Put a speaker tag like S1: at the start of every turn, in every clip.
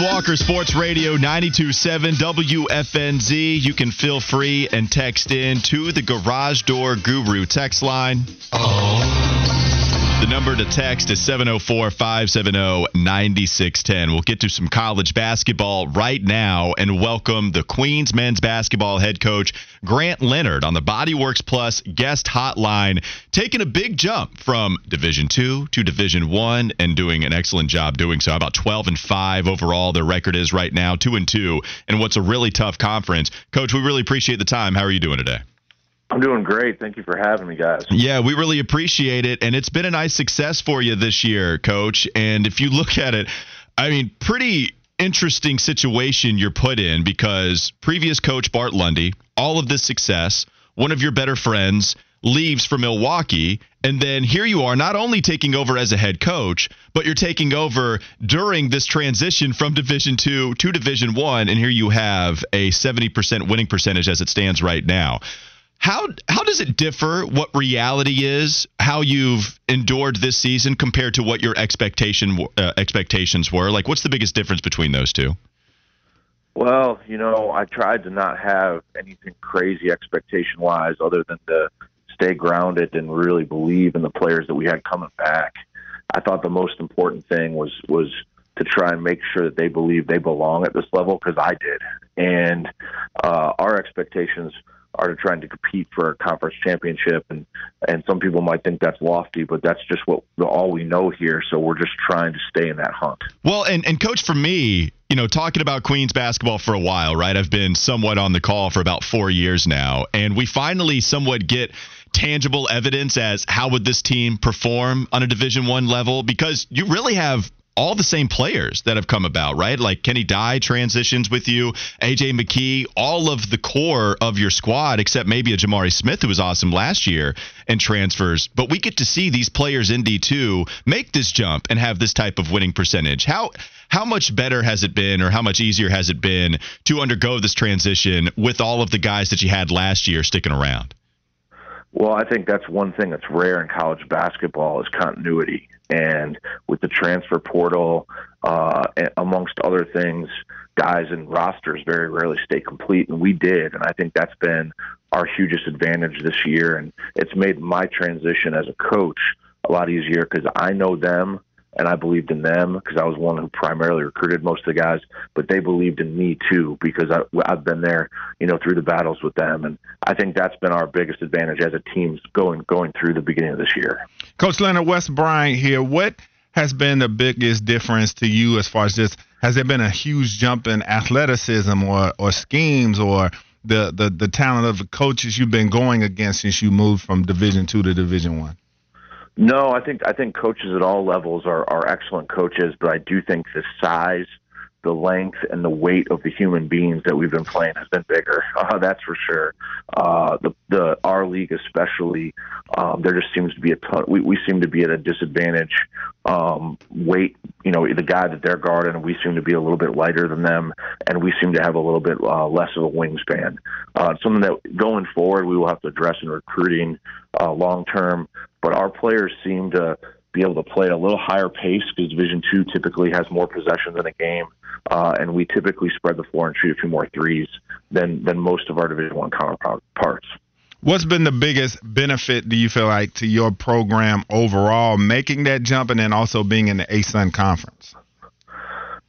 S1: Walker Sports Radio 927 WFNZ. You can feel free and text in to the Garage Door Guru text line. Oh. The number to text is 704 570 9610. We'll get to some college basketball right now and welcome the Queens men's basketball head coach, Grant Leonard, on the Bodyworks Plus guest hotline, taking a big jump from Division Two to Division One and doing an excellent job doing so. About 12 and 5 overall, their record is right now, 2 and 2, and what's a really tough conference. Coach, we really appreciate the time. How are you doing today?
S2: I'm doing great. Thank you for having me, guys.
S1: Yeah, we really appreciate it. And it's been a nice success for you this year, coach. And if you look at it, I mean, pretty interesting situation you're put in because previous coach Bart Lundy, all of this success, one of your better friends leaves for Milwaukee and then here you are not only taking over as a head coach but you're taking over during this transition from division 2 to division 1 and here you have a 70% winning percentage as it stands right now how how does it differ what reality is how you've endured this season compared to what your expectation uh, expectations were? Like what's the biggest difference between those two?
S2: Well you know i tried to not have anything crazy expectation wise other than to stay grounded and really believe in the players that we had coming back. I thought the most important thing was was to try and make sure that they believe they belong at this level because i did. And uh, our expectations are trying to compete for a conference championship and and some people might think that's lofty but that's just what all we know here so we're just trying to stay in that hunt.
S1: Well and and coach for me you know talking about queens basketball for a while right i've been somewhat on the call for about four years now and we finally somewhat get tangible evidence as how would this team perform on a division one level because you really have all the same players that have come about, right? Like Kenny Dye transitions with you, AJ McKee, all of the core of your squad, except maybe a Jamari Smith who was awesome last year and transfers. But we get to see these players in D2 make this jump and have this type of winning percentage. How how much better has it been or how much easier has it been to undergo this transition with all of the guys that you had last year sticking around?
S2: Well, I think that's one thing that's rare in college basketball is continuity. And with the transfer portal, uh, amongst other things, guys and rosters very rarely stay complete, and we did, and I think that's been our hugest advantage this year, and it's made my transition as a coach a lot easier because I know them and I believed in them because I was one who primarily recruited most of the guys, but they believed in me too because I, I've been there, you know, through the battles with them, and I think that's been our biggest advantage as a team going going through the beginning of this year.
S3: Coach Leonard West Bryant here. What has been the biggest difference to you as far as this? Has there been a huge jump in athleticism or or schemes or the the the talent of the coaches you've been going against since you moved from Division two to Division one?
S2: No, I think I think coaches at all levels are, are excellent coaches, but I do think the size, the length, and the weight of the human beings that we've been playing has been bigger. Uh, that's for sure. Uh, the the our league especially, um, there just seems to be a ton. We, we seem to be at a disadvantage. Um, weight, you know, the guy that they're guarding, we seem to be a little bit lighter than them, and we seem to have a little bit uh, less of a wingspan. Uh, something that going forward we will have to address in recruiting uh, long term but our players seem to be able to play at a little higher pace because Division Two typically has more possessions in a game, uh, and we typically spread the floor and shoot a few more threes than than most of our Division One counterparts.
S3: What's been the biggest benefit do you feel like to your program overall, making that jump and then also being in the ASUN conference?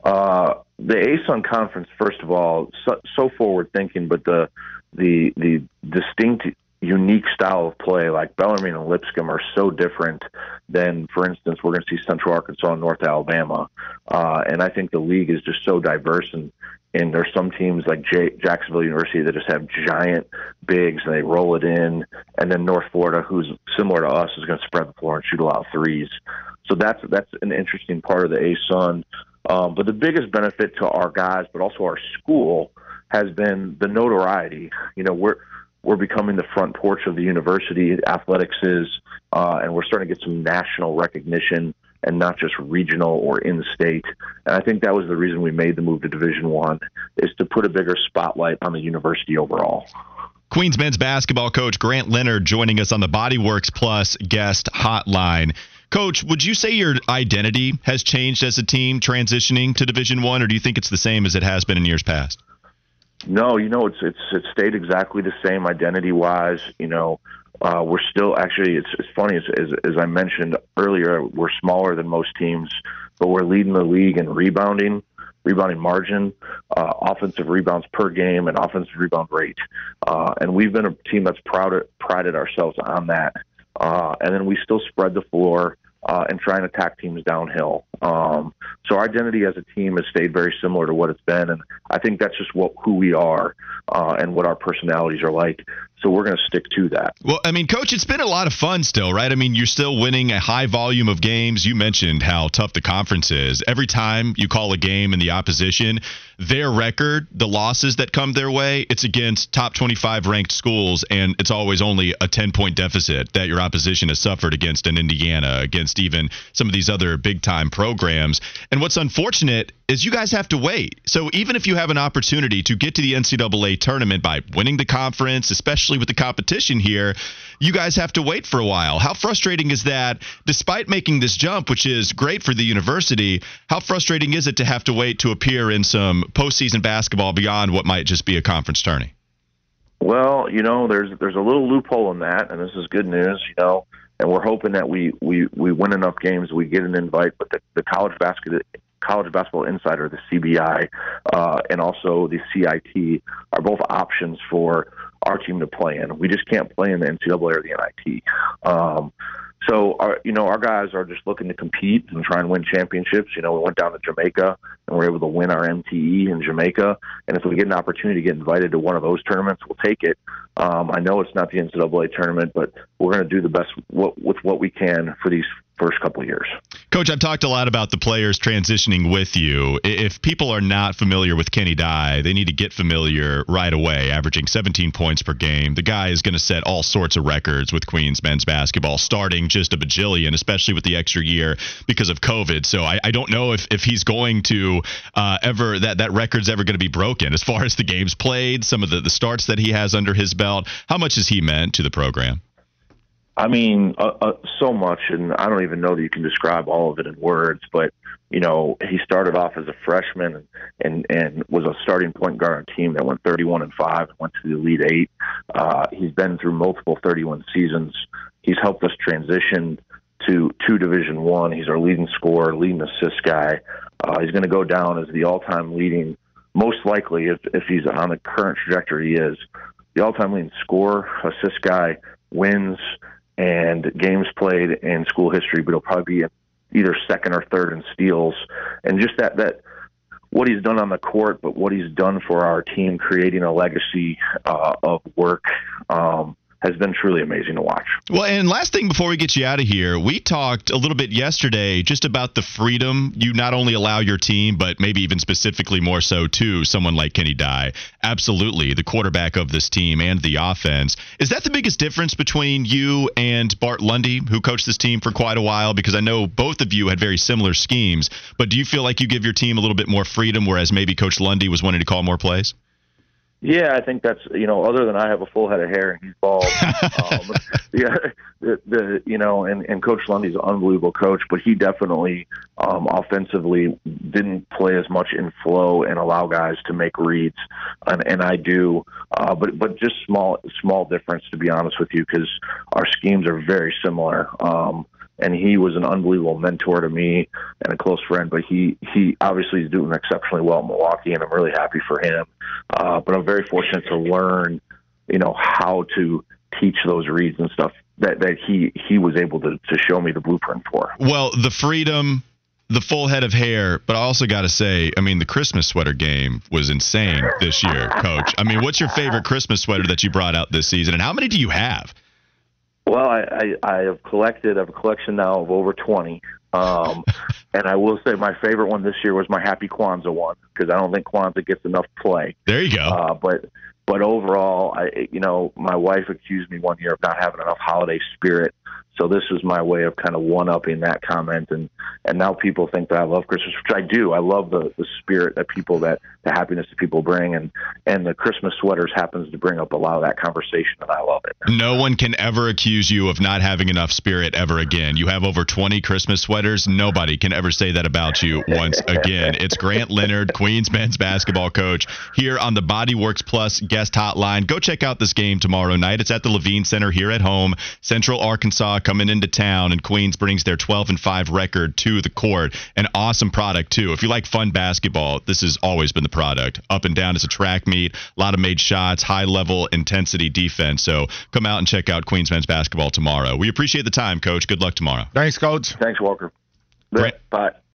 S2: Uh, the ASUN conference, first of all, so, so forward thinking, but the the the distinct unique style of play like Bellarmine and Lipscomb are so different than, for instance, we're going to see Central Arkansas and North Alabama. Uh, and I think the league is just so diverse and and there's some teams like J- Jacksonville University that just have giant bigs and they roll it in, and then North Florida, who's similar to us, is going to spread the floor and shoot a lot of threes. So that's that's an interesting part of the ASUN. Um, but the biggest benefit to our guys, but also our school, has been the notoriety. You know, we're we're becoming the front porch of the university. Athletics is, uh, and we're starting to get some national recognition and not just regional or in state. And I think that was the reason we made the move to Division One is to put a bigger spotlight on the university overall.
S1: Queens men's basketball coach Grant Leonard joining us on the Bodyworks Plus guest hotline. Coach, would you say your identity has changed as a team transitioning to Division One, or do you think it's the same as it has been in years past?
S2: No, you know, it's it's it's stayed exactly the same identity wise. You know, uh, we're still actually it's it's funny as, as as I mentioned earlier, we're smaller than most teams, but we're leading the league in rebounding, rebounding margin, uh, offensive rebounds per game, and offensive rebound rate. Uh, and we've been a team that's proud prided ourselves on that. Uh, and then we still spread the floor uh, and try and attack teams downhill. Um, so our identity as a team has stayed very similar to what it's been, and I think that's just what who we are uh, and what our personalities are like. So we're going to stick to that.
S1: Well, I mean, coach, it's been a lot of fun still, right? I mean, you're still winning a high volume of games. You mentioned how tough the conference is. Every time you call a game in the opposition, their record, the losses that come their way, it's against top 25 ranked schools, and it's always only a 10 point deficit that your opposition has suffered against an Indiana, against even some of these other big time programs. And what's unfortunate is you guys have to wait. So even if you have an opportunity to get to the NCAA tournament by winning the conference, especially with the competition here, you guys have to wait for a while. How frustrating is that? Despite making this jump, which is great for the university, how frustrating is it to have to wait to appear in some postseason basketball beyond what might just be a conference tourney?
S2: Well, you know, there's there's a little loophole in that, and this is good news. You know, and we're hoping that we we we win enough games, we get an invite. But the, the college basket College Basketball Insider, the CBI, uh, and also the CIT are both options for our team to play in. We just can't play in the NCAA or the NIT. Um, so, our, you know, our guys are just looking to compete and try and win championships. You know, we went down to Jamaica and we're able to win our MTE in Jamaica. And if we get an opportunity to get invited to one of those tournaments, we'll take it. Um, I know it's not the NCAA tournament, but we're going to do the best w- with what we can for these first couple years.
S1: Coach, I've talked a lot about the players transitioning with you. If people are not familiar with Kenny Dye, they need to get familiar right away, averaging 17 points per game. The guy is going to set all sorts of records with Queens men's basketball, starting just a bajillion, especially with the extra year because of COVID. So I, I don't know if, if he's going to uh, ever, that, that record's ever going to be broken as far as the games played, some of the, the starts that he has under his belt. How much has he meant to the program?
S2: I mean, uh, uh, so much, and I don't even know that you can describe all of it in words. But you know, he started off as a freshman and and was a starting point guard on a team that went 31 and five and went to the Elite Eight. Uh, he's been through multiple 31 seasons. He's helped us transition to to Division One. He's our leading scorer, leading assist guy. Uh, he's going to go down as the all-time leading, most likely if if he's on the current trajectory he is, the all-time leading scorer, assist guy, wins and games played in school history, but he'll probably be either second or third in steals. And just that that what he's done on the court, but what he's done for our team, creating a legacy uh, of work. Um, has been truly amazing to watch.
S1: Well, and last thing before we get you out of here, we talked a little bit yesterday just about the freedom you not only allow your team, but maybe even specifically more so to someone like Kenny Dye. Absolutely, the quarterback of this team and the offense. Is that the biggest difference between you and Bart Lundy, who coached this team for quite a while? Because I know both of you had very similar schemes, but do you feel like you give your team a little bit more freedom, whereas maybe Coach Lundy was wanting to call more plays?
S2: Yeah, I think that's you know, other than I have a full head of hair and he's bald. um, yeah, the, the you know, and and Coach Lundy's an unbelievable coach, but he definitely um, offensively didn't play as much in flow and allow guys to make reads, and, and I do, uh, but but just small small difference to be honest with you, because our schemes are very similar. Um, and he was an unbelievable mentor to me and a close friend. But he he obviously is doing exceptionally well in Milwaukee, and I'm really happy for him. Uh, but I'm very fortunate to learn, you know, how to teach those reads and stuff that that he he was able to to show me the blueprint for.
S1: Well, the freedom. The full head of hair, but I also got to say, I mean, the Christmas sweater game was insane this year, Coach. I mean, what's your favorite Christmas sweater that you brought out this season, and how many do you have?
S2: Well, I, I, I have collected. I have a collection now of over twenty, um, and I will say my favorite one this year was my Happy Kwanzaa one because I don't think Kwanzaa gets enough play.
S1: There you go.
S2: Uh, but but overall, I you know my wife accused me one year of not having enough holiday spirit, So this is my way of kind of one upping that comment, and and now people think that I love Christmas, which I do. I love the the spirit that people that the happiness that people bring, and and the Christmas sweaters happens to bring up a lot of that conversation, and I love it.
S1: No one can ever accuse you of not having enough spirit ever again. You have over 20 Christmas sweaters. Nobody can ever say that about you once again. It's Grant Leonard, Queens men's basketball coach, here on the Bodyworks Plus guest hotline. Go check out this game tomorrow night. It's at the Levine Center here at home. Central Arkansas coming into town, and Queens brings their 12 and 5 record to the court. An awesome product too. If you like fun basketball, this has always been the product. Up and down, it's a track meet, a lot of made shots, high level intensity defense. So come out and check out Queens men's basketball tomorrow. We appreciate the time, Coach. Good luck tomorrow.
S3: Thanks, Coach.
S2: Thanks, Walker.
S1: Great.
S2: Bye.